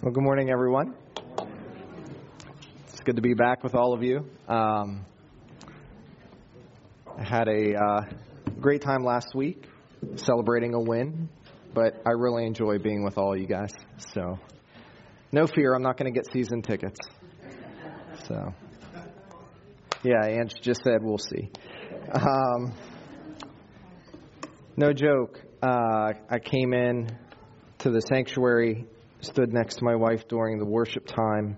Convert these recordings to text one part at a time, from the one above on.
Well, good morning, everyone. It's good to be back with all of you. Um, I had a uh, great time last week celebrating a win, but I really enjoy being with all you guys. So, no fear, I'm not going to get season tickets. So, yeah, Ange just said we'll see. Um, no joke. Uh, I came in to the sanctuary stood next to my wife during the worship time,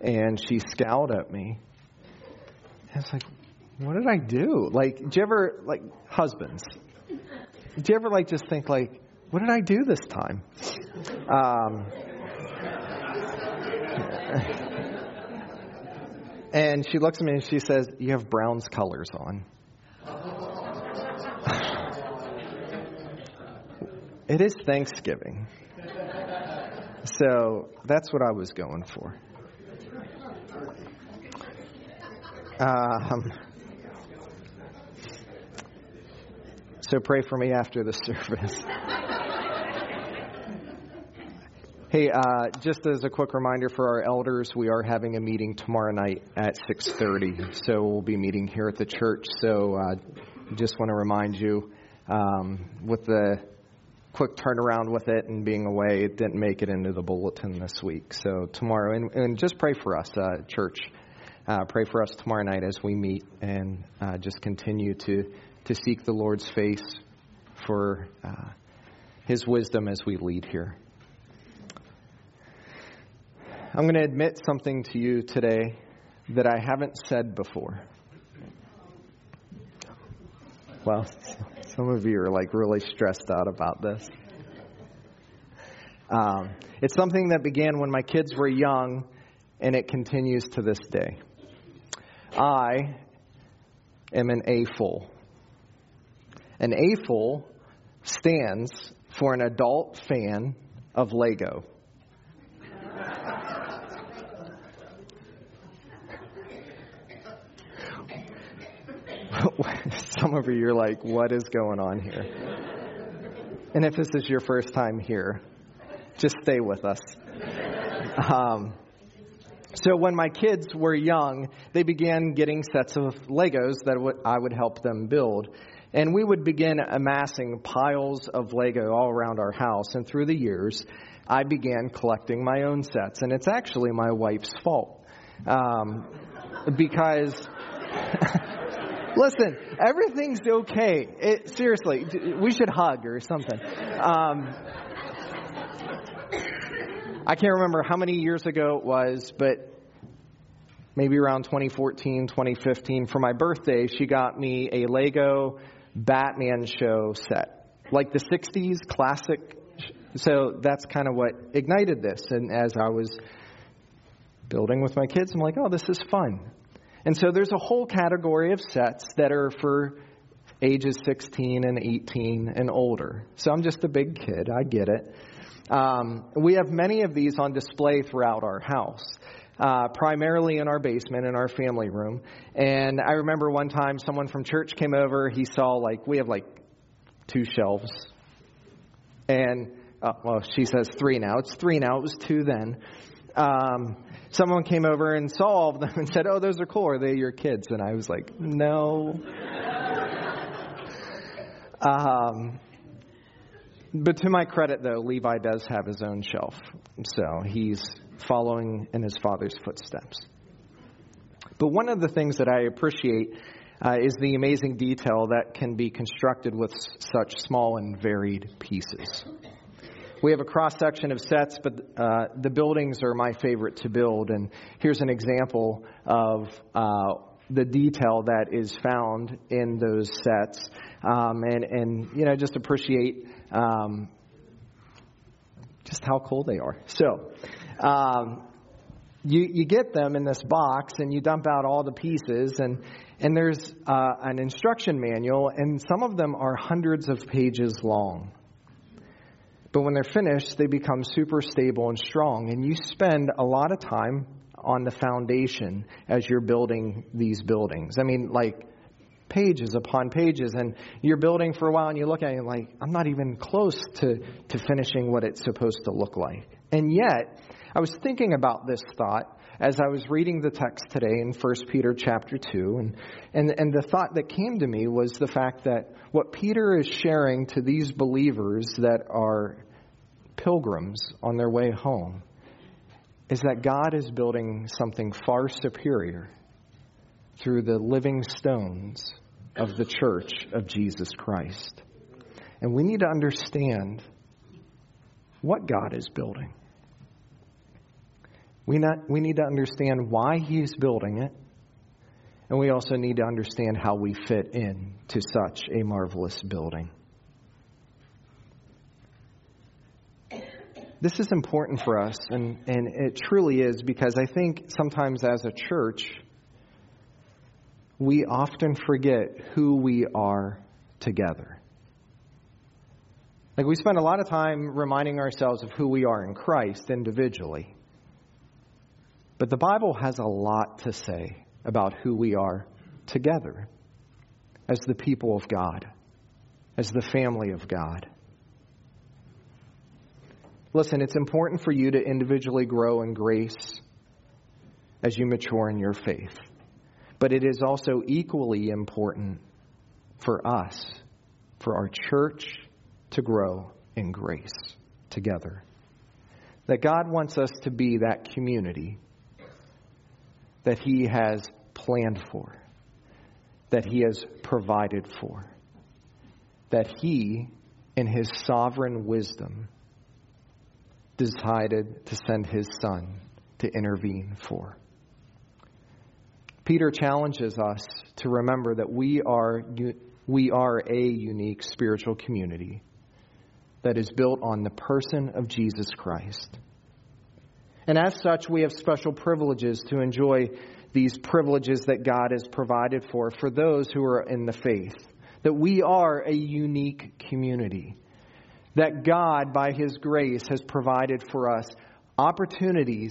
and she scowled at me. I was like, "What did I do?" Like, do you ever like husbands? Do you ever like just think like, "What did I do this time?" Um, and she looks at me and she says, "You have Browns colors on." it is Thanksgiving. So that's what I was going for. Um, so pray for me after the service. hey, uh, just as a quick reminder for our elders, we are having a meeting tomorrow night at 6:30. So we'll be meeting here at the church. So uh, just want to remind you, um, with the quick turnaround with it and being away, it didn't make it into the bulletin this week. So tomorrow, and, and just pray for us, uh, church. Uh, pray for us tomorrow night as we meet, and uh, just continue to to seek the Lord's face for uh, His wisdom as we lead here. I'm going to admit something to you today that I haven't said before. Well, some of you are like really stressed out about this. Um, it's something that began when my kids were young, and it continues to this day. I am an AFOL. An AFOL stands for an adult fan of Lego. Some of you are like, what is going on here? And if this is your first time here, just stay with us. Um, so when my kids were young, they began getting sets of Legos that I would help them build. And we would begin amassing piles of Lego all around our house. And through the years, I began collecting my own sets. And it's actually my wife's fault. Um, because Listen, everything's okay. It, seriously, we should hug or something. Um, I can't remember how many years ago it was, but maybe around 2014, 2015, for my birthday, she got me a Lego Batman show set. Like the 60s classic. So that's kind of what ignited this. And as I was building with my kids, I'm like, oh, this is fun. And so there's a whole category of sets that are for ages 16 and 18 and older. So I'm just a big kid. I get it. Um, we have many of these on display throughout our house. Uh, primarily in our basement, in our family room. And I remember one time someone from church came over. He saw, like, we have like two shelves. And, uh, well, she says three now. It's three now. It was two then. Um, someone came over and saw them and said, Oh, those are cool. Are they your kids? And I was like, No. um, but to my credit, though, Levi does have his own shelf. So he's following in his father's footsteps. But one of the things that I appreciate uh, is the amazing detail that can be constructed with such small and varied pieces. We have a cross section of sets, but uh, the buildings are my favorite to build. And here's an example of uh, the detail that is found in those sets. Um, and, and, you know, just appreciate um, just how cool they are. So, um, you, you get them in this box and you dump out all the pieces and, and there's uh, an instruction manual and some of them are hundreds of pages long but when they're finished, they become super stable and strong. And you spend a lot of time on the foundation as you're building these buildings. I mean, like pages upon pages, and you're building for a while, and you look at it like, I'm not even close to, to finishing what it's supposed to look like. And yet, I was thinking about this thought as I was reading the text today in 1 Peter chapter 2, and, and, and the thought that came to me was the fact that what Peter is sharing to these believers that are pilgrims on their way home is that God is building something far superior through the living stones of the church of Jesus Christ. And we need to understand what God is building. We, not, we need to understand why He's building it, and we also need to understand how we fit in to such a marvelous building. This is important for us, and, and it truly is because I think sometimes as a church, we often forget who we are together. Like we spend a lot of time reminding ourselves of who we are in Christ individually. But the Bible has a lot to say about who we are together as the people of God, as the family of God. Listen, it's important for you to individually grow in grace as you mature in your faith. But it is also equally important for us, for our church to grow in grace together. That God wants us to be that community that He has planned for, that He has provided for, that He, in His sovereign wisdom, decided to send his son to intervene for. Peter challenges us to remember that we are, we are a unique spiritual community that is built on the person of Jesus Christ. And as such, we have special privileges to enjoy these privileges that God has provided for for those who are in the faith. That we are a unique community that God, by His grace, has provided for us opportunities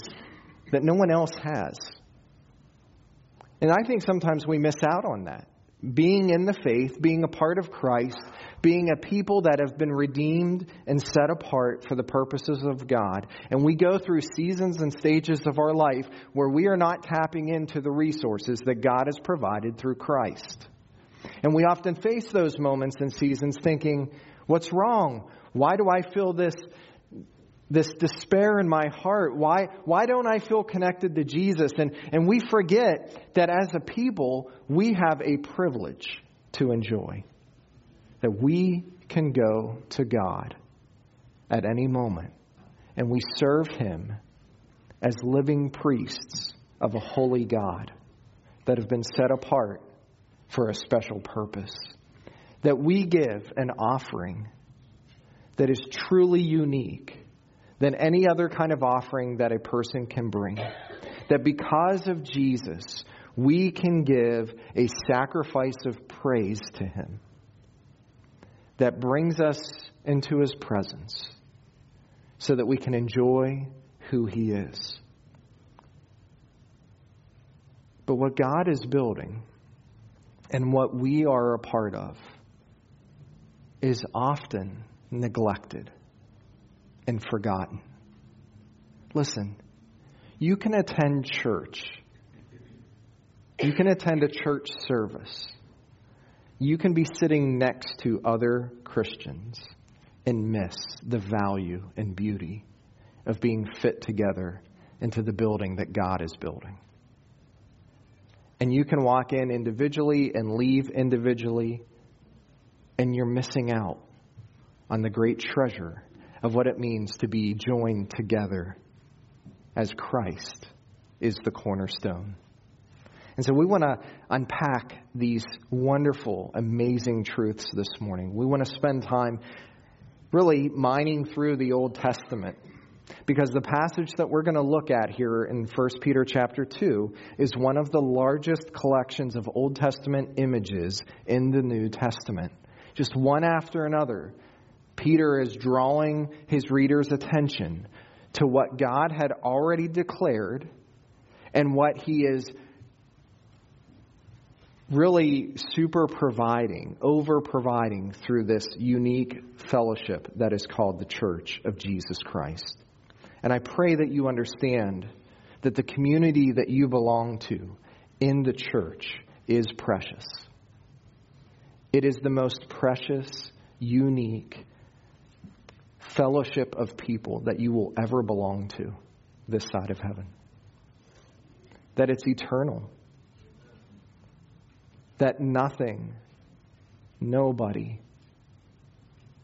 that no one else has. And I think sometimes we miss out on that. Being in the faith, being a part of Christ, being a people that have been redeemed and set apart for the purposes of God. And we go through seasons and stages of our life where we are not tapping into the resources that God has provided through Christ. And we often face those moments and seasons thinking, what's wrong? Why do I feel this, this despair in my heart? Why, why don't I feel connected to Jesus? And, and we forget that as a people, we have a privilege to enjoy. That we can go to God at any moment and we serve Him as living priests of a holy God that have been set apart for a special purpose. That we give an offering that is truly unique than any other kind of offering that a person can bring. That because of Jesus, we can give a sacrifice of praise to Him that brings us into His presence so that we can enjoy who He is. But what God is building and what we are a part of is often neglected and forgotten. Listen, you can attend church. You can attend a church service. You can be sitting next to other Christians and miss the value and beauty of being fit together into the building that God is building. And you can walk in individually and leave individually, and you're missing out on the great treasure of what it means to be joined together as Christ is the cornerstone. And so we want to unpack these wonderful, amazing truths this morning. We want to spend time really mining through the Old Testament because the passage that we're going to look at here in 1 Peter chapter 2 is one of the largest collections of Old Testament images in the New Testament. Just one after another, Peter is drawing his readers' attention to what God had already declared and what he is really super providing, over providing through this unique fellowship that is called the Church of Jesus Christ. And I pray that you understand that the community that you belong to in the church is precious. It is the most precious, unique fellowship of people that you will ever belong to this side of heaven. That it's eternal. That nothing, nobody,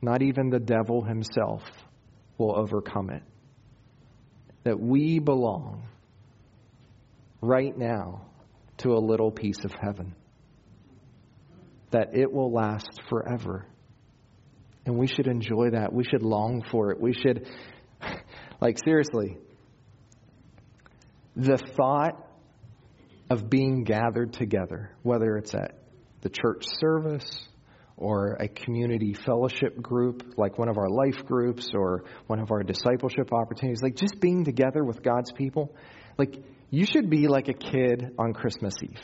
not even the devil himself, will overcome it. That we belong right now to a little piece of heaven. That it will last forever. And we should enjoy that. We should long for it. We should, like, seriously, the thought of being gathered together, whether it's at the church service or a community fellowship group like one of our life groups or one of our discipleship opportunities, like just being together with God's people, like you should be like a kid on Christmas Eve,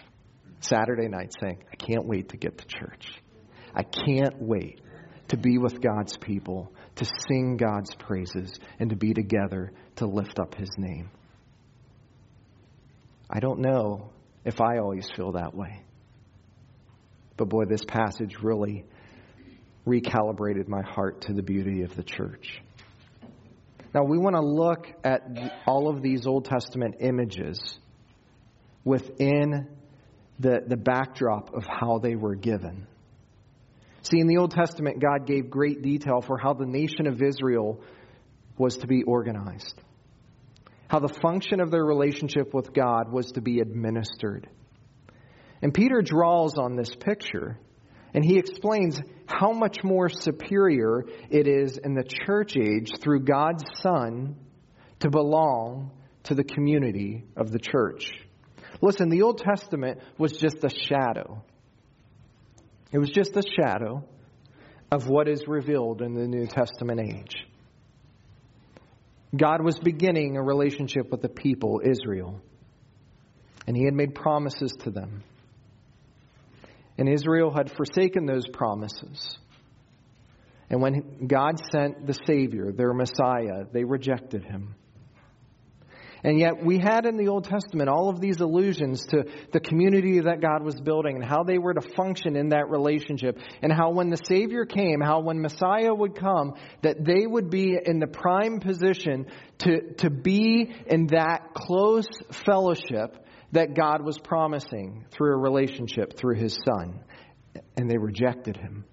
Saturday night saying, I can't wait to get to church. I can't wait to be with God's people, to sing God's praises, and to be together to lift up His name. I don't know if I always feel that way. But boy, this passage really recalibrated my heart to the beauty of the church. Now, we want to look at all of these Old Testament images within the, the backdrop of how they were given. See, in the Old Testament, God gave great detail for how the nation of Israel was to be organized, how the function of their relationship with God was to be administered. And Peter draws on this picture and he explains how much more superior it is in the church age through God's Son to belong to the community of the church. Listen, the Old Testament was just a shadow. It was just a shadow of what is revealed in the New Testament age. God was beginning a relationship with the people, Israel, and He had made promises to them. And Israel had forsaken those promises. And when God sent the Savior, their Messiah, they rejected him. And yet, we had in the Old Testament all of these allusions to the community that God was building and how they were to function in that relationship. And how, when the Savior came, how when Messiah would come, that they would be in the prime position to, to be in that close fellowship that God was promising through a relationship through his son. And they rejected him.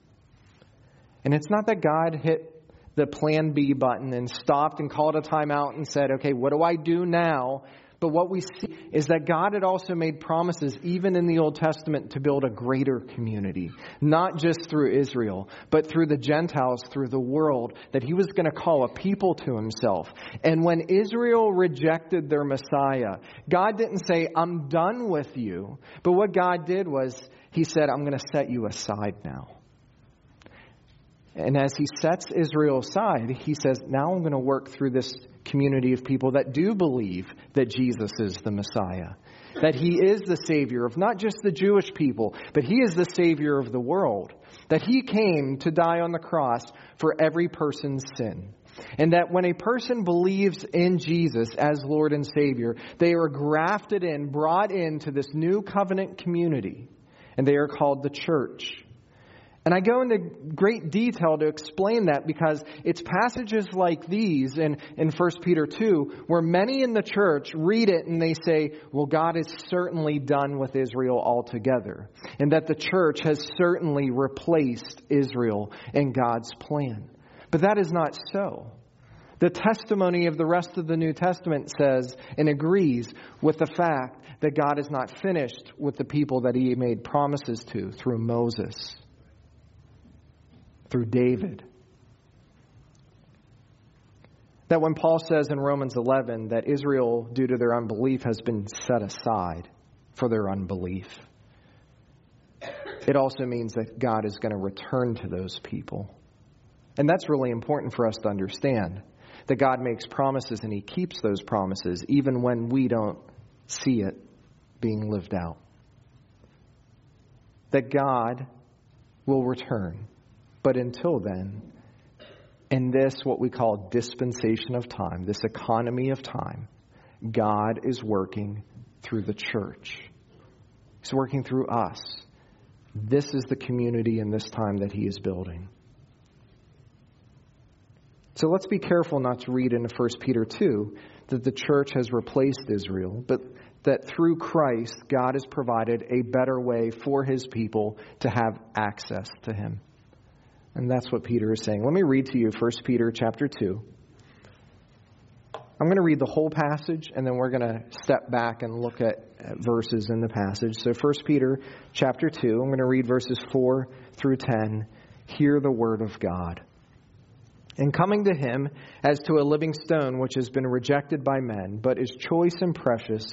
And it's not that God hit the plan B button and stopped and called a timeout and said, okay, what do I do now? But what we see is that God had also made promises, even in the Old Testament, to build a greater community. Not just through Israel, but through the Gentiles, through the world, that He was going to call a people to Himself. And when Israel rejected their Messiah, God didn't say, I'm done with you. But what God did was, He said, I'm going to set you aside now. And as he sets Israel aside, he says, Now I'm going to work through this community of people that do believe that Jesus is the Messiah, that he is the Savior of not just the Jewish people, but he is the Savior of the world, that he came to die on the cross for every person's sin. And that when a person believes in Jesus as Lord and Savior, they are grafted in, brought into this new covenant community, and they are called the church. And I go into great detail to explain that because it's passages like these in, in 1 Peter 2 where many in the church read it and they say, well, God is certainly done with Israel altogether. And that the church has certainly replaced Israel in God's plan. But that is not so. The testimony of the rest of the New Testament says and agrees with the fact that God is not finished with the people that he made promises to through Moses through David. That when Paul says in Romans 11 that Israel, due to their unbelief, has been set aside for their unbelief, it also means that God is going to return to those people. And that's really important for us to understand that God makes promises and He keeps those promises even when we don't see it being lived out. That God will return. But until then, in this, what we call dispensation of time, this economy of time, God is working through the church. He's working through us. This is the community in this time that He is building. So let's be careful not to read in 1 Peter 2 that the church has replaced Israel, but that through Christ, God has provided a better way for his people to have access to him. And that's what Peter is saying. Let me read to you 1 Peter chapter 2. I'm going to read the whole passage and then we're going to step back and look at, verses in the passage. So 1 Peter chapter 2, I'm going to read verses 4 through 10. Hear the word of God and coming to him as to a living stone which has been rejected by men, but is choice and precious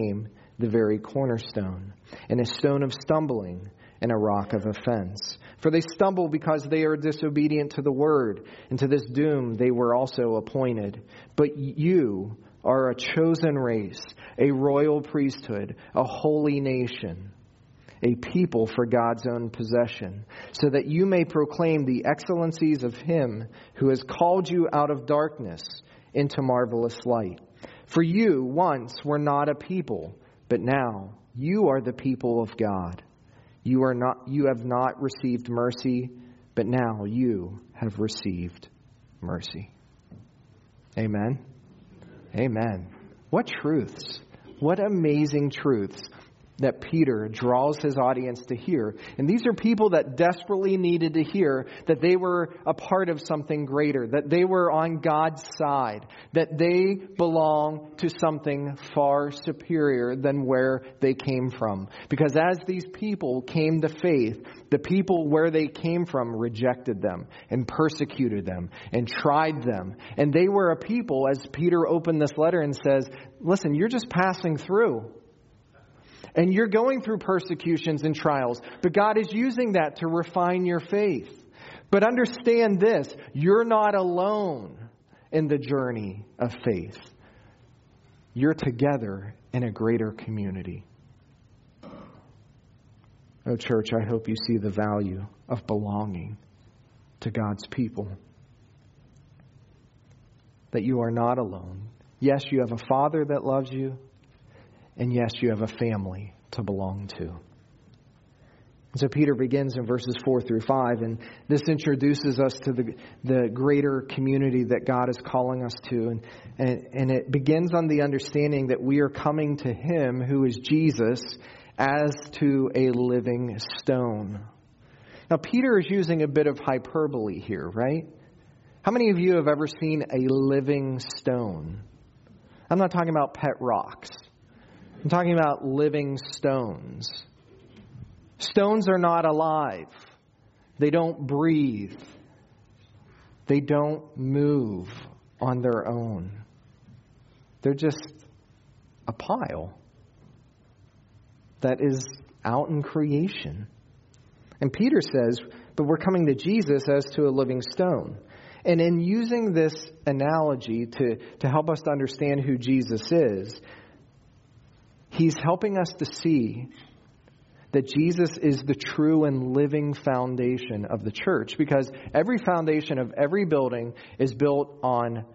the very cornerstone, and a stone of stumbling and a rock of offense. For they stumble because they are disobedient to the word, and to this doom they were also appointed. But you, are a chosen race, a royal priesthood, a holy nation, a people for God's own possession, so that you may proclaim the excellencies of Him who has called you out of darkness into marvelous light. For you once were not a people, but now you are the people of God. You are not you have not received mercy, but now you have received mercy. Amen. Amen. What truths. What amazing truths that Peter draws his audience to hear. And these are people that desperately needed to hear that they were a part of something greater, that they were on God's side, that they belong to something far superior than where they came from. Because as these people came to faith, the people where they came from rejected them and persecuted them and tried them. And they were a people, as Peter opened this letter and says, listen, you're just passing through. And you're going through persecutions and trials, but God is using that to refine your faith. But understand this you're not alone in the journey of faith, you're together in a greater community. Oh, church, I hope you see the value of belonging to God's people. That you are not alone. Yes, you have a Father that loves you. And yes, you have a family to belong to. And so Peter begins in verses 4 through 5, and this introduces us to the, the greater community that God is calling us to. And, and, and it begins on the understanding that we are coming to Him, who is Jesus, as to a living stone. Now, Peter is using a bit of hyperbole here, right? How many of you have ever seen a living stone? I'm not talking about pet rocks. I'm talking about living stones. Stones are not alive, they don't breathe, they don't move on their own. They're just a pile that is out in creation. And Peter says, but we're coming to Jesus as to a living stone. And in using this analogy to, to help us to understand who Jesus is, He's helping us to see that Jesus is the true and living foundation of the church because every foundation of every building is built on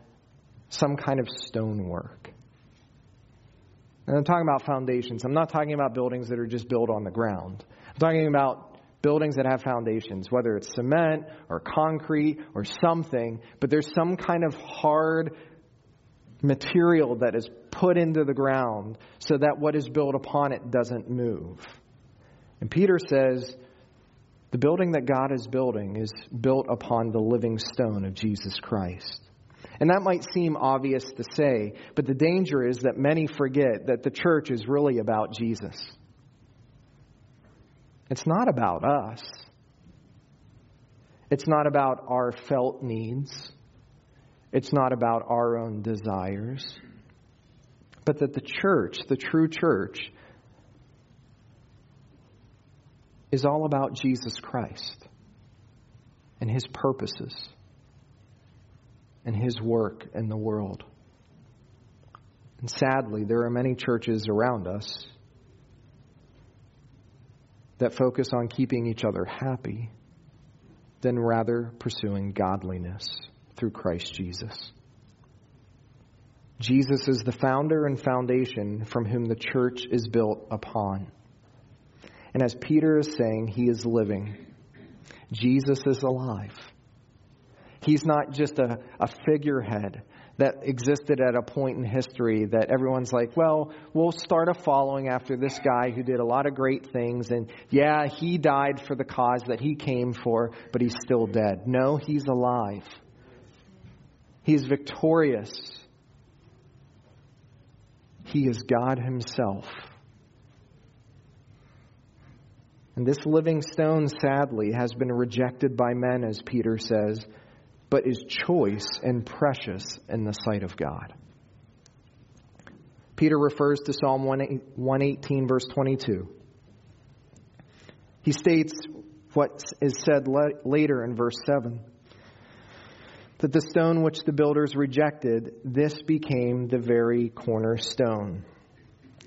some kind of stonework. And I'm talking about foundations. I'm not talking about buildings that are just built on the ground. I'm talking about buildings that have foundations, whether it's cement or concrete or something, but there's some kind of hard material that is put into the ground so that what is built upon it doesn't move. And Peter says the building that God is building is built upon the living stone of Jesus Christ. And that might seem obvious to say, but the danger is that many forget that the church is really about Jesus. It's not about us. It's not about our felt needs. It's not about our own desires. But that the church, the true church, is all about Jesus Christ and his purposes and his work in the world. And sadly, there are many churches around us that focus on keeping each other happy than rather pursuing godliness through Christ Jesus. Jesus is the founder and foundation from whom the church is built upon. And as Peter is saying, he is living. Jesus is alive. He's not just a, a figurehead that existed at a point in history that everyone's like, well, we'll start a following after this guy who did a lot of great things. And yeah, he died for the cause that he came for, but he's still dead. No, he's alive. He's victorious. He is God Himself. And this living stone, sadly, has been rejected by men, as Peter says, but is choice and precious in the sight of God. Peter refers to Psalm 118, verse 22. He states what is said later in verse 7 that the stone which the builders rejected, this became the very cornerstone.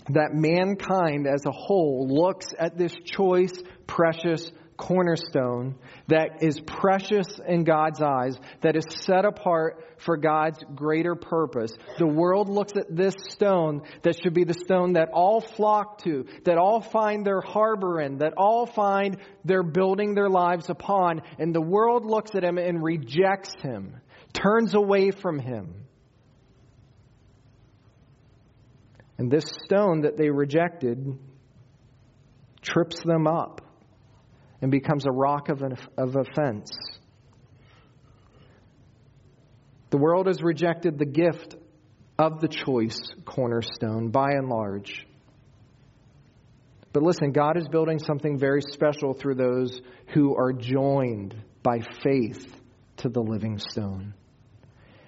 That mankind as a whole looks at this choice, precious cornerstone that is precious in God's eyes, that is set apart for God's greater purpose. The world looks at this stone that should be the stone that all flock to, that all find their harbor in, that all find their building their lives upon, and the world looks at him and rejects him, turns away from him. And this stone that they rejected trips them up and becomes a rock of, an, of offense. The world has rejected the gift of the choice cornerstone by and large. But listen, God is building something very special through those who are joined by faith to the living stone.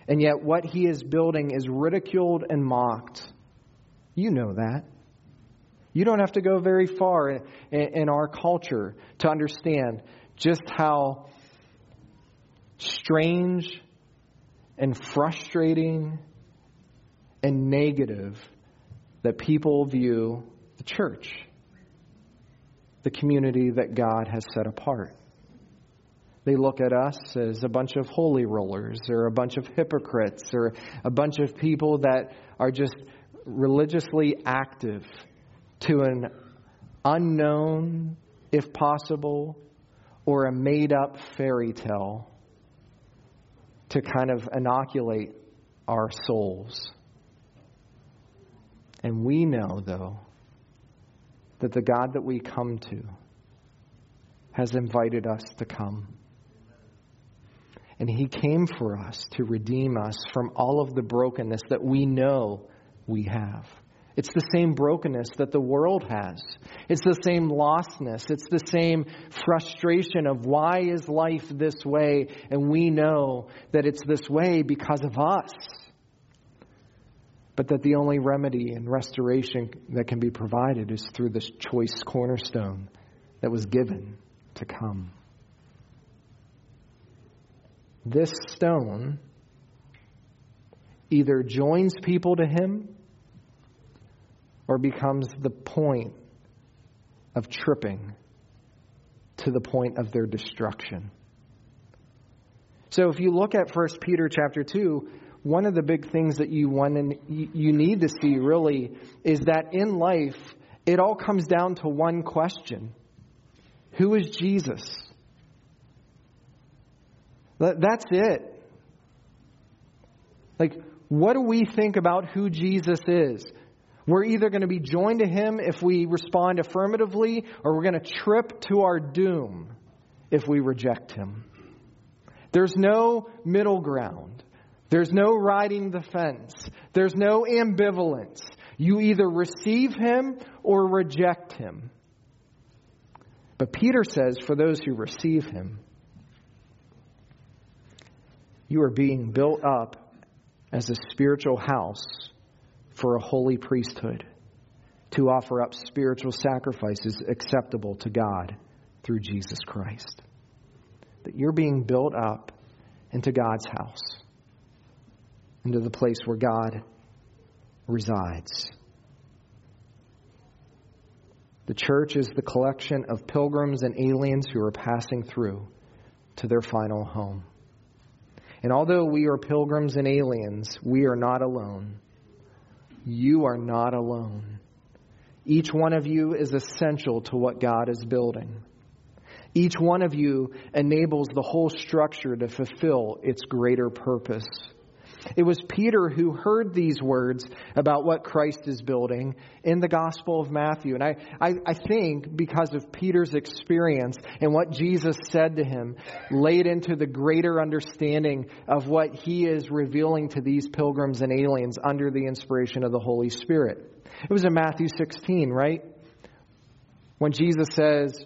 And yet, what he is building is ridiculed and mocked you know that. You don't have to go very far in, in, our culture to understand just how strange and frustrating and negative that people view the church, the community that God has set apart. They look at us as a bunch of holy rollers or a bunch of hypocrites or a bunch of people that are just religiously active to an unknown, if possible, or a made up fairy tale to kind of inoculate our souls. And we know, though, that the God that we come to has invited us to come. And He came for us to redeem us from all of the brokenness that we know we have. It's the same brokenness that the world has. It's the same lostness. It's the same frustration of why is life this way? And we know that it's this way because of us. But that the only remedy and restoration that can be provided is through this choice cornerstone that was given to come. This stone either joins people to Him or becomes the point of tripping to the point of their destruction. So if you look at 1 Peter chapter 2, one of the big things that you want and you need to see really is that in life it all comes down to one question. Who is Jesus? That's it. Like what do we think about who Jesus is? We're either going to be joined to him if we respond affirmatively, or we're going to trip to our doom if we reject him. There's no middle ground. There's no riding the fence. There's no ambivalence. You either receive him or reject him. But Peter says, for those who receive him, you are being built up as a spiritual house for a holy priesthood to offer up spiritual sacrifices acceptable to God through Jesus Christ. That you're being built up into God's house, into the place where God resides. The church is the collection of pilgrims and aliens who are passing through to their final home. And although we are pilgrims and aliens, we are not alone. You are not alone. Each one of you is essential to what God is building. Each one of you enables the whole structure to fulfill its greater purpose. It was Peter who heard these words about what Christ is building in the Gospel of Matthew. And I, I, I, think because of Peter's experience and what Jesus said to him, laid into the greater understanding of what he is revealing to these pilgrims and aliens under the inspiration of the Holy Spirit. It was in Matthew 16, right? When Jesus says,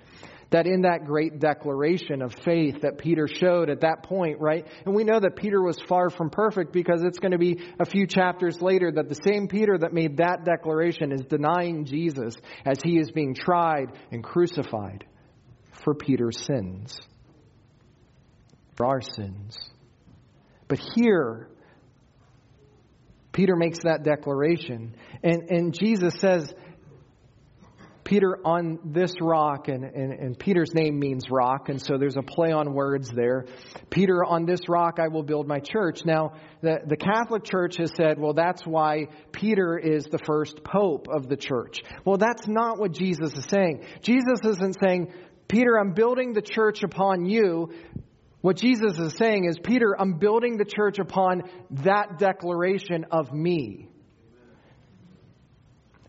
that in that great declaration of faith that Peter showed at that point, right? And we know that Peter was far from perfect because it's going to be a few chapters later that the same Peter that made that declaration is denying Jesus as he is being tried and crucified for Peter's sins, for our sins. But here, Peter makes that declaration, and, and Jesus says, Peter on this rock, and, and, and, Peter's name means rock, and so there's a play on words there. Peter, on this rock I will build my church. Now, the, the Catholic Church has said, well, that's why Peter is the first pope of the church. Well, that's not what Jesus is saying. Jesus isn't saying, Peter, I'm building the church upon you. What Jesus is saying is, Peter, I'm building the church upon that declaration of me.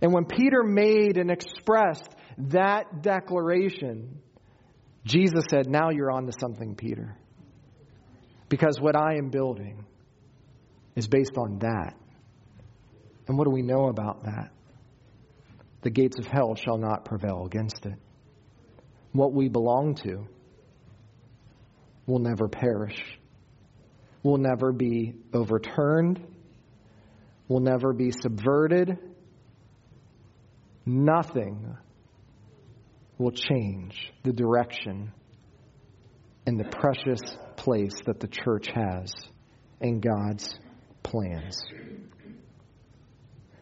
And when Peter made and expressed that declaration, Jesus said, Now you're on to something, Peter. Because what I am building is based on that. And what do we know about that? The gates of hell shall not prevail against it. What we belong to will never perish, will never be overturned, will never be subverted Nothing will change the direction and the precious place that the church has in God's plans.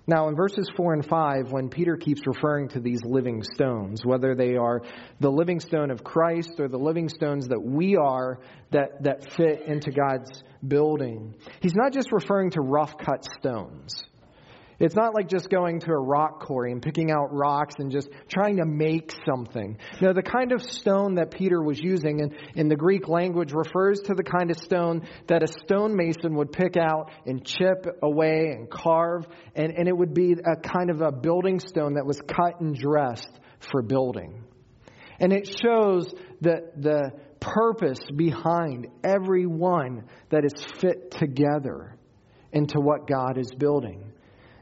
Now, in verses 4 and 5, when Peter keeps referring to these living stones, whether they are the living stone of Christ or the living stones that we are that, that fit into God's building, he's not just referring to rough cut stones. It's not like just going to a rock quarry and picking out rocks and just trying to make something. No, the kind of stone that Peter was using in, in the Greek language refers to the kind of stone that a stonemason would pick out and chip away and carve, and, and it would be a kind of a building stone that was cut and dressed for building. And it shows the, the purpose behind every one that is fit together into what God is building.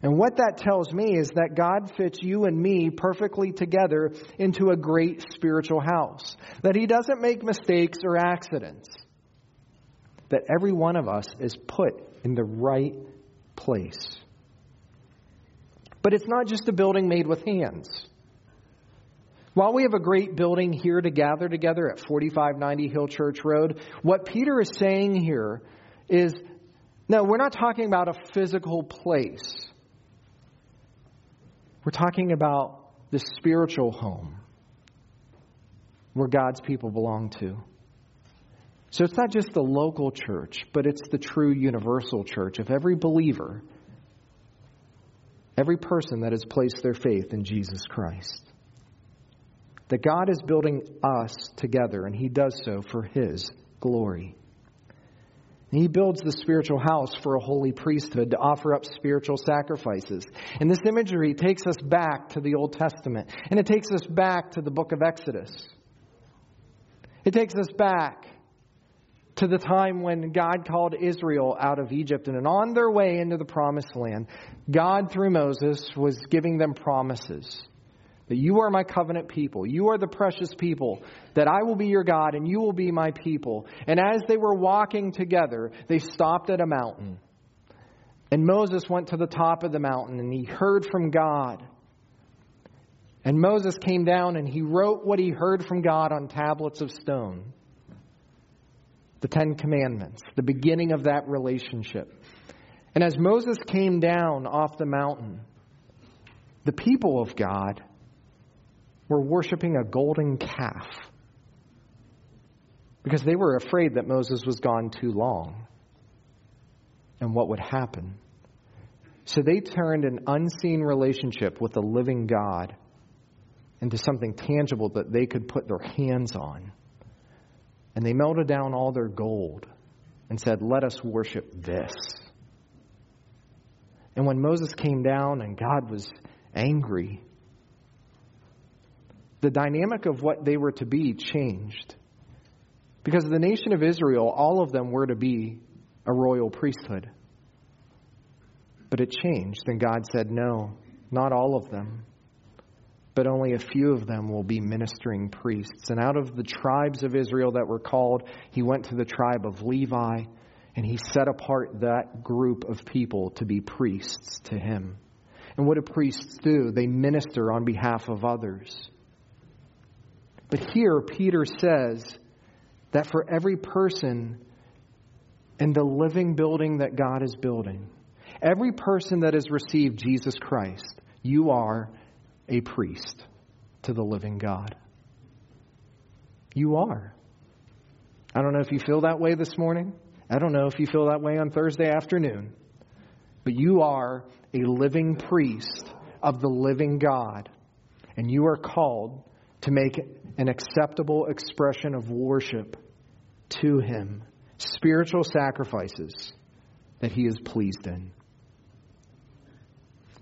And what that tells me is that God fits you and me perfectly together into a great spiritual house. That He doesn't make mistakes or accidents. That every one of us is put in the right place. But it's not just a building made with hands. While we have a great building here to gather together at 4590 Hill Church Road, what Peter is saying here is no, we're not talking about a physical place. We're talking about the spiritual home where God's people belong to. So it's not just the local church, but it's the true universal church of every believer, every person that has placed their faith in Jesus Christ. That God is building us together, and He does so for His glory. He builds the spiritual house for a holy priesthood to offer up spiritual sacrifices. And this imagery takes us back to the Old Testament, and it takes us back to the book of Exodus. It takes us back to the time when God called Israel out of Egypt and on their way into the promised land, God, through Moses, was giving them promises that you are my covenant people. You are the precious people, that I will be your God and you will be my people. And as they were walking together, they stopped at a mountain. And Moses went to the top of the mountain and he heard from God. And Moses came down and he wrote what he heard from God on tablets of stone. The Ten Commandments, the beginning of that relationship. And as Moses came down off the mountain, the people of God were worshiping a golden calf because they were afraid that Moses was gone too long and what would happen. So they turned an unseen relationship with the living God into something tangible that they could put their hands on. And they melted down all their gold and said, Let us worship this. And when Moses came down and God was angry, the dynamic of what they were to be changed. Because the nation of Israel, all of them were to be a royal priesthood. But it changed, and God said, No, not all of them, but only a few of them will be ministering priests. And out of the tribes of Israel that were called, he went to the tribe of Levi, and he set apart that group of people to be priests to him. And what do priests do? They minister on behalf of others. But here, Peter says that for every person in the living building that God is building, every person that has received Jesus Christ, you are a priest to the living God. You are. I don't know if you feel that way this morning. I don't know if you feel that way on Thursday afternoon. But you are a living priest of the living God. And you are called to make an acceptable expression of worship to Him, spiritual sacrifices that He is pleased in.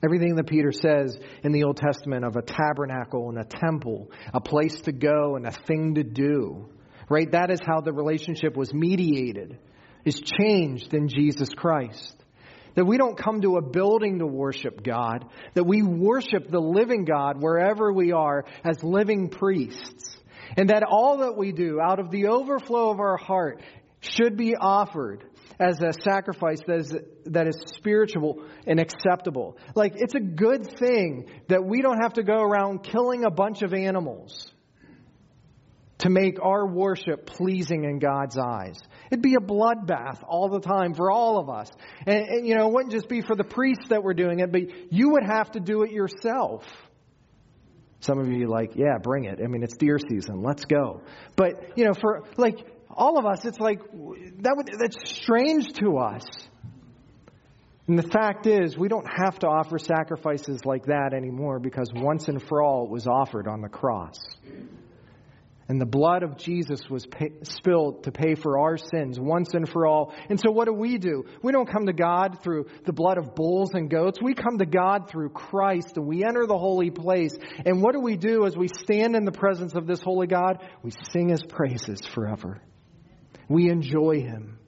Everything that Peter says in the Old Testament of a tabernacle and a temple, a place to go and a thing to do, right? That is how the relationship was mediated, is changed in Jesus Christ. That we don't come to a building to worship God, that we worship the living God wherever we are as living priests. And that all that we do out of the overflow of our heart should be offered as a sacrifice that is, that is spiritual and acceptable. Like, it's a good thing that we don't have to go around killing a bunch of animals to make our worship pleasing in God's eyes. It'd be a bloodbath all the time for all of us. And, and, you know, it wouldn't just be for the priests that were doing it, but you would have to do it yourself. Some of you like, yeah, bring it. I mean, it's deer season. Let's go. But, you know, for like all of us, it's like that would, that's strange to us. And the fact is, we don't have to offer sacrifices like that anymore because once and for all it was offered on the cross. And the blood of Jesus was pay, spilled to pay for our sins once and for all. And so, what do we do? We don't come to God through the blood of bulls and goats. We come to God through Christ and we enter the holy place. And what do we do as we stand in the presence of this holy God? We sing his praises forever. We enjoy him,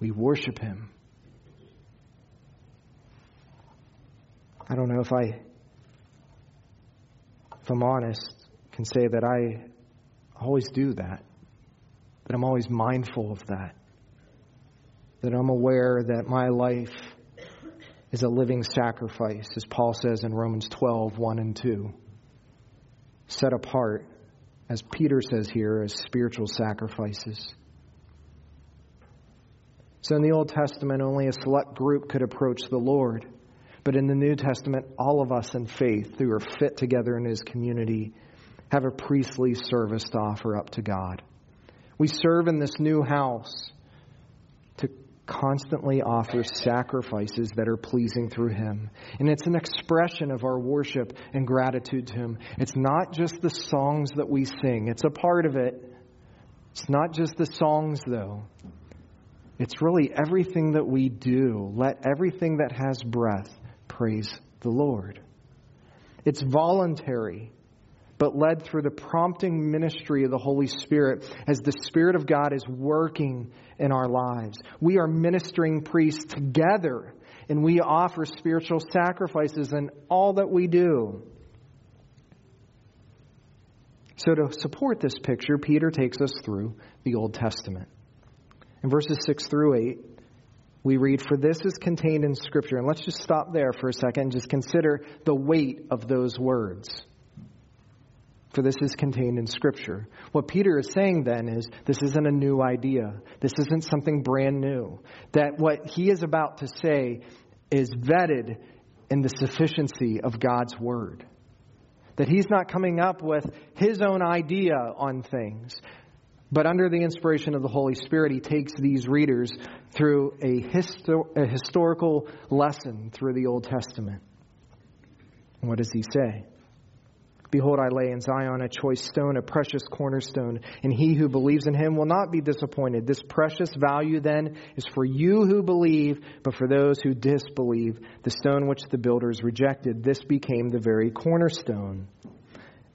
we worship him. I don't know if I, if I'm honest, can say that I always do that, that I'm always mindful of that, that I'm aware that my life is a living sacrifice, as Paul says in Romans 12 1 and 2, set apart, as Peter says here, as spiritual sacrifices. So in the Old Testament, only a select group could approach the Lord. But in the New Testament, all of us in faith who are fit together in his community have a priestly service to offer up to God. We serve in this new house to constantly offer sacrifices that are pleasing through Him. And it's an expression of our worship and gratitude to Him. It's not just the songs that we sing, it's a part of it. It's not just the songs, though. It's really everything that we do. Let everything that has breath praise the Lord. It's voluntary but led through the prompting ministry of the Holy Spirit as the Spirit of God is working in our lives. We are ministering priests together, and we offer spiritual sacrifices in all that we do. So, to support this picture, Peter takes us through the Old Testament. In verses 6 through 8, we read, For this is contained in Scripture. And let's just stop there for a second and just consider the weight of those words. For this is contained in Scripture. What Peter is saying then is this isn't a new idea. This isn't something brand new. That what he is about to say is vetted in the sufficiency of God's Word. That he's not coming up with his own idea on things, but under the inspiration of the Holy Spirit, he takes these readers through a, histo- a historical lesson through the Old Testament. what does he say? Behold, I lay in Zion a choice stone, a precious cornerstone, and he who believes in him will not be disappointed. This precious value then is for you who believe, but for those who disbelieve, the stone which the builders rejected, this became the very cornerstone,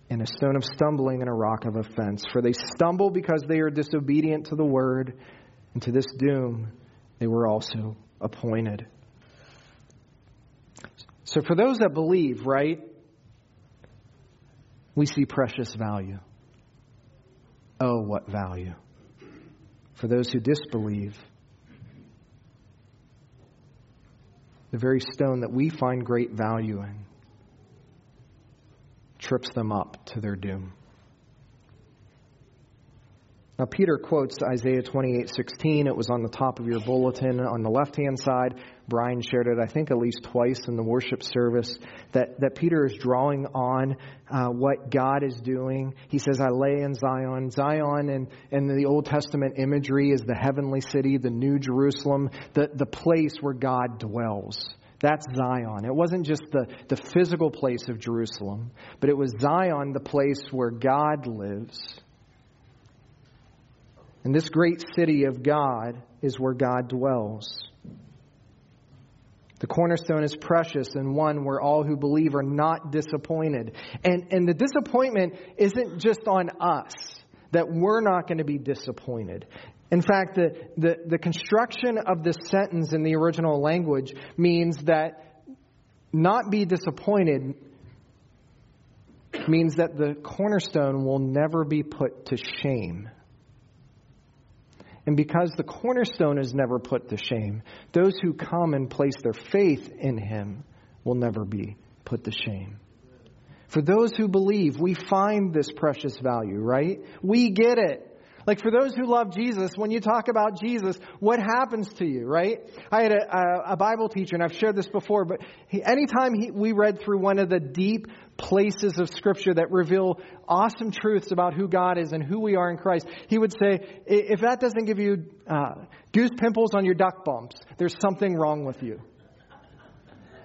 and a stone of stumbling and a rock of offense. For they stumble because they are disobedient to the word, and to this doom they were also appointed. So, for those that believe, right, we see precious value. Oh, what value. For those who disbelieve, the very stone that we find great value in trips them up to their doom. Now, Peter quotes Isaiah 28:16. It was on the top of your bulletin on the left hand side. Brian shared it, I think, at least twice in the worship service. That, that Peter is drawing on uh, what God is doing. He says, I lay in Zion. Zion in, in the Old Testament imagery is the heavenly city, the New Jerusalem, the, the place where God dwells. That's Zion. It wasn't just the, the physical place of Jerusalem, but it was Zion, the place where God lives. And this great city of God is where God dwells. The cornerstone is precious and one where all who believe are not disappointed. And, and the disappointment isn't just on us, that we're not going to be disappointed. In fact, the, the, the construction of this sentence in the original language means that not be disappointed means that the cornerstone will never be put to shame. And because the cornerstone is never put to shame, those who come and place their faith in him will never be put to shame. For those who believe, we find this precious value, right? We get it. Like for those who love Jesus, when you talk about Jesus, what happens to you, right? I had a, a Bible teacher, and I've shared this before, but he, anytime he, we read through one of the deep places of Scripture that reveal awesome truths about who God is and who we are in Christ, he would say, if that doesn't give you uh, goose pimples on your duck bumps, there's something wrong with you.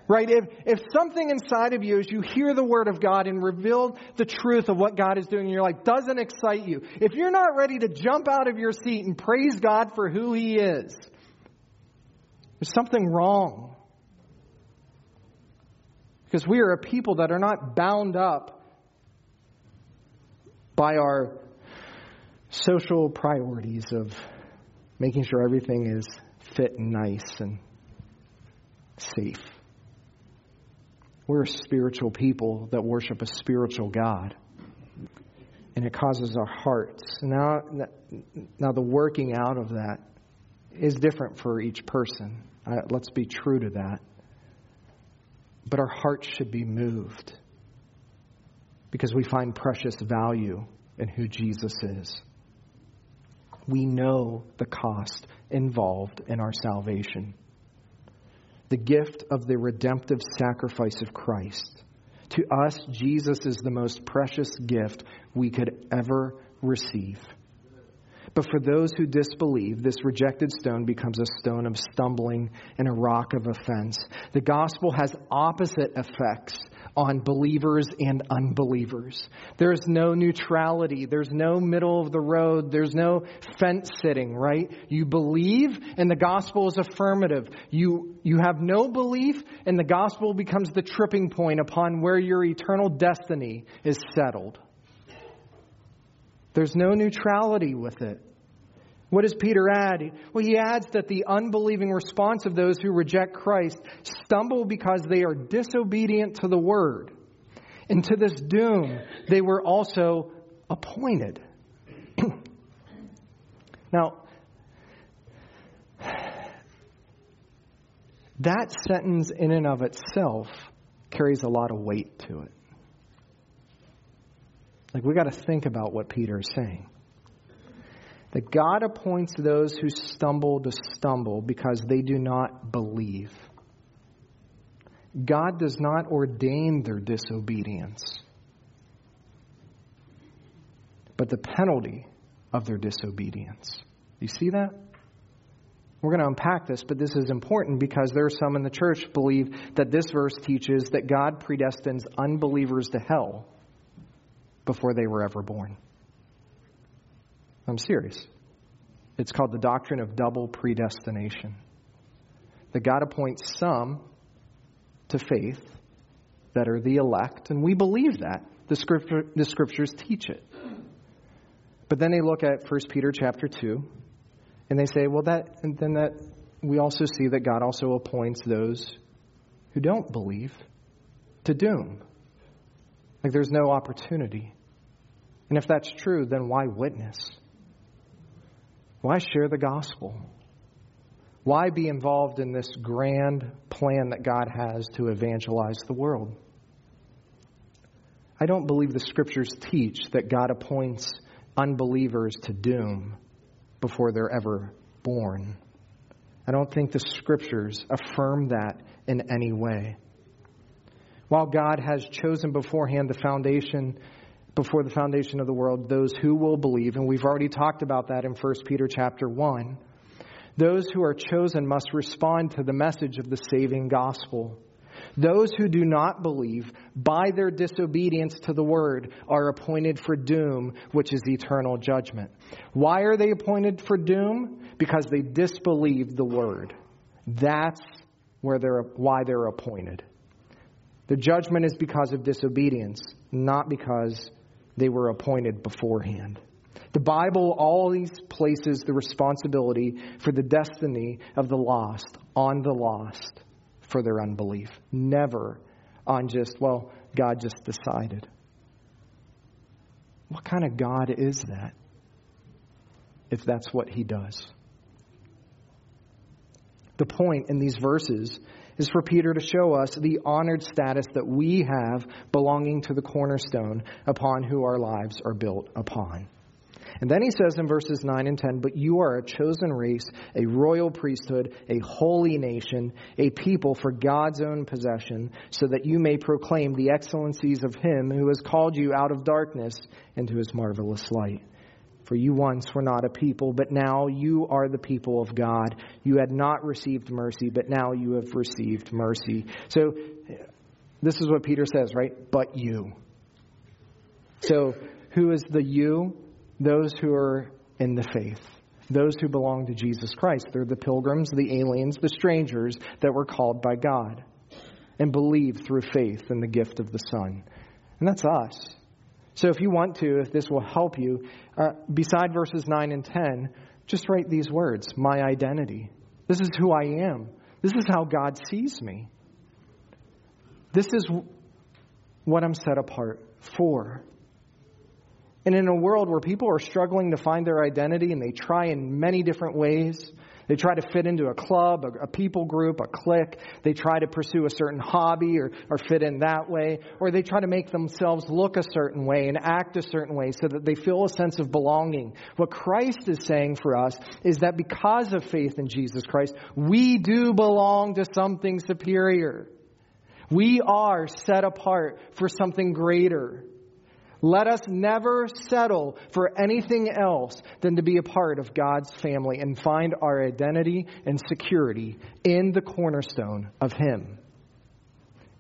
Right? If, if something inside of you, as you hear the Word of God and reveal the truth of what God is doing in your life, doesn't excite you, if you're not ready to jump out of your seat and praise God for who He is, there's something wrong. Because we are a people that are not bound up by our social priorities of making sure everything is fit and nice and safe. We're a spiritual people that worship a spiritual God. And it causes our hearts. Now, now the working out of that is different for each person. Uh, let's be true to that. But our hearts should be moved because we find precious value in who Jesus is. We know the cost involved in our salvation the gift of the redemptive sacrifice of Christ. To us, Jesus is the most precious gift we could ever receive. But for those who disbelieve, this rejected stone becomes a stone of stumbling and a rock of offense. The gospel has opposite effects on believers and unbelievers. There's no neutrality. There's no middle of the road. There's no fence sitting, right? You believe and the gospel is affirmative. You, you have no belief and the gospel becomes the tripping point upon where your eternal destiny is settled. There's no neutrality with it. What does Peter add? Well, he adds that the unbelieving response of those who reject Christ stumble because they are disobedient to the word. And to this doom, they were also appointed. now, that sentence in and of itself carries a lot of weight to it. Like, we got to think about what Peter is saying that God appoints those who stumble to stumble because they do not believe. God does not ordain their disobedience, but the penalty of their disobedience. You see that? We're going to unpack this, but this is important because there are some in the church believe that this verse teaches that God predestines unbelievers to hell before they were ever born. I'm serious. It's called the doctrine of double predestination. That God appoints some to faith that are the elect, and we believe that. The, scripture, the scriptures teach it. But then they look at 1 Peter chapter 2, and they say, well, that, and then that we also see that God also appoints those who don't believe to doom. Like there's no opportunity. And if that's true, then why witness? Why share the gospel? Why be involved in this grand plan that God has to evangelize the world? I don't believe the scriptures teach that God appoints unbelievers to doom before they're ever born. I don't think the scriptures affirm that in any way. While God has chosen beforehand the foundation before the foundation of the world those who will believe and we've already talked about that in 1 Peter chapter 1 those who are chosen must respond to the message of the saving gospel. Those who do not believe by their disobedience to the word are appointed for doom which is eternal judgment. Why are they appointed for doom? Because they disbelieved the word. That's where they're why they're appointed. The judgment is because of disobedience not because they were appointed beforehand. The Bible always places the responsibility for the destiny of the lost on the lost for their unbelief, never on just, well, God just decided. What kind of God is that if that's what He does? The point in these verses is for Peter to show us the honored status that we have belonging to the cornerstone upon who our lives are built upon. And then he says in verses 9 and 10, But you are a chosen race, a royal priesthood, a holy nation, a people for God's own possession, so that you may proclaim the excellencies of him who has called you out of darkness into his marvelous light. For you once were not a people, but now you are the people of God. You had not received mercy, but now you have received mercy. So, this is what Peter says, right? But you. So, who is the you? Those who are in the faith. Those who belong to Jesus Christ. They're the pilgrims, the aliens, the strangers that were called by God and believe through faith in the gift of the Son. And that's us. So if you want to, if this will help you, uh, beside verses 9 and 10, just write these words My identity. This is who I am. This is how God sees me. This is what I'm set apart for. And in a world where people are struggling to find their identity and they try in many different ways, they try to fit into a club, a, a, people group, a clique. They try to pursue a certain hobby or, or fit in that way. Or they try to make themselves look a certain way and act a certain way so that they feel a sense of belonging. What Christ is saying for us is that because of faith in Jesus Christ, we do belong to something superior. We are set apart for something greater. Let us never settle for anything else than to be a part of God's family and find our identity and security in the cornerstone of Him.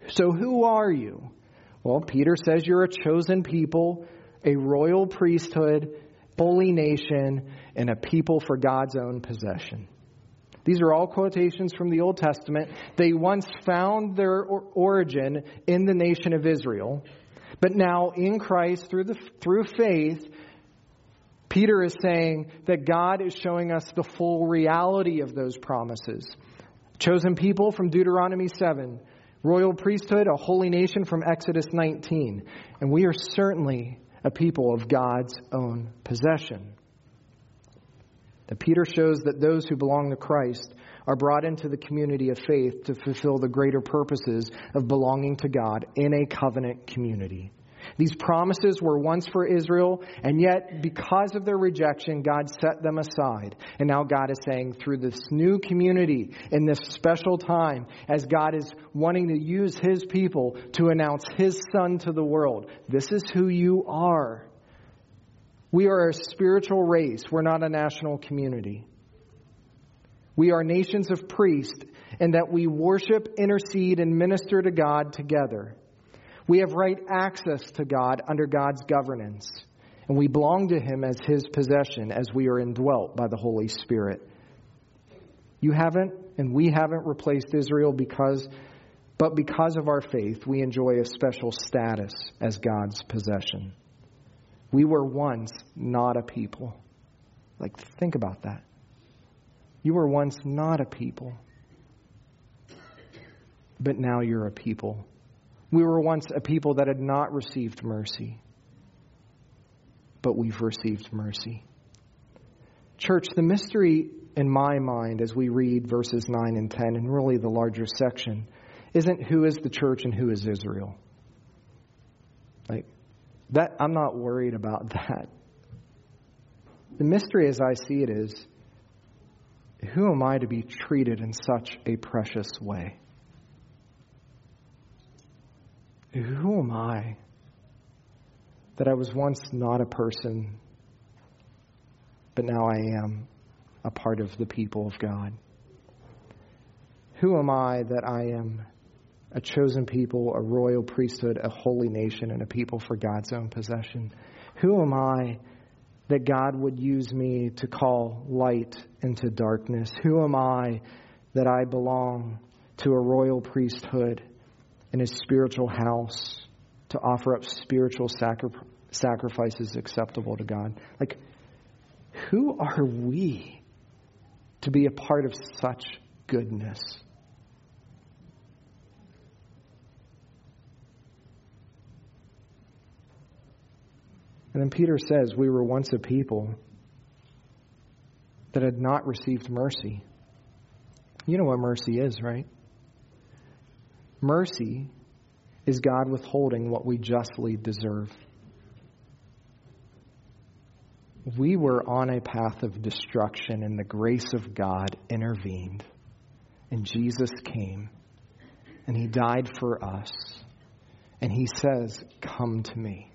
So, who are you? Well, Peter says you're a chosen people, a royal priesthood, holy nation, and a people for God's own possession. These are all quotations from the Old Testament. They once found their origin in the nation of Israel. But now in Christ, through, the, through faith, Peter is saying that God is showing us the full reality of those promises. Chosen people from Deuteronomy 7, royal priesthood, a holy nation from Exodus 19. And we are certainly a people of God's own possession. That Peter shows that those who belong to Christ are brought into the community of faith to fulfill the greater purposes of belonging to God in a covenant community. These promises were once for Israel, and yet, because of their rejection, God set them aside. And now God is saying, through this new community, in this special time, as God is wanting to use His people to announce His Son to the world, this is who you are. We are a spiritual race, we're not a national community. We are nations of priests, and that we worship, intercede, and minister to God together. We have right access to God under God's governance, and we belong to Him as His possession as we are indwelt by the Holy Spirit. You haven't, and we haven't replaced Israel because, but because of our faith, we enjoy a special status as God's possession. We were once not a people. Like, think about that. You were once not a people, but now you're a people we were once a people that had not received mercy, but we've received mercy. Church, the mystery in my mind as we read verses 9 and 10, and really the larger section, isn't who is the church and who is Israel. Like, that, I'm not worried about that. The mystery as I see it is who am I to be treated in such a precious way? Who am I that I was once not a person, but now I am a part of the people of God? Who am I that I am a chosen people, a royal priesthood, a holy nation, and a people for God's own possession? Who am I that God would use me to call light into darkness? Who am I that I belong to a royal priesthood? in a spiritual house to offer up spiritual sacri- sacrifices acceptable to God. Like, who are we to be a part of such goodness? And then Peter says, We were once a people that had not received mercy. You know what mercy is, right? Mercy is God withholding what we justly deserve. We were on a path of destruction, and the grace of God intervened. And Jesus came, and He died for us. And He says, Come to me.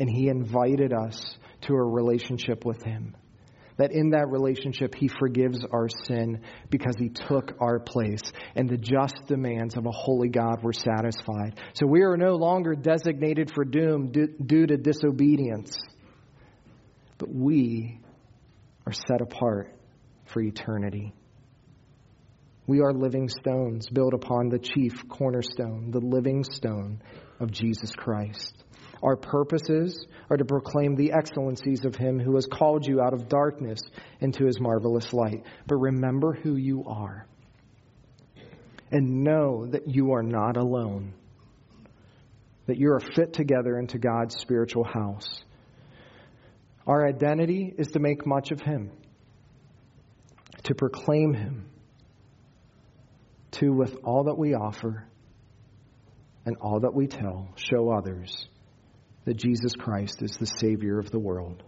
And He invited us to a relationship with Him that in that relationship he forgives our sin because he took our place and the just demands of a holy God were satisfied. So we are no longer designated for doom due to disobedience, but we are set apart for eternity. We are living stones built upon the chief cornerstone, the living stone of Jesus Christ. Our purposes are to proclaim the excellencies of Him who has called you out of darkness into His marvelous light. But remember who you are. And know that you are not alone, that you are fit together into God's spiritual house. Our identity is to make much of Him, to proclaim Him, to, with all that we offer and all that we tell, show others that Jesus Christ is the Savior of the world,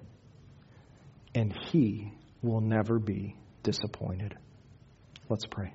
and He will never be disappointed. Let's pray.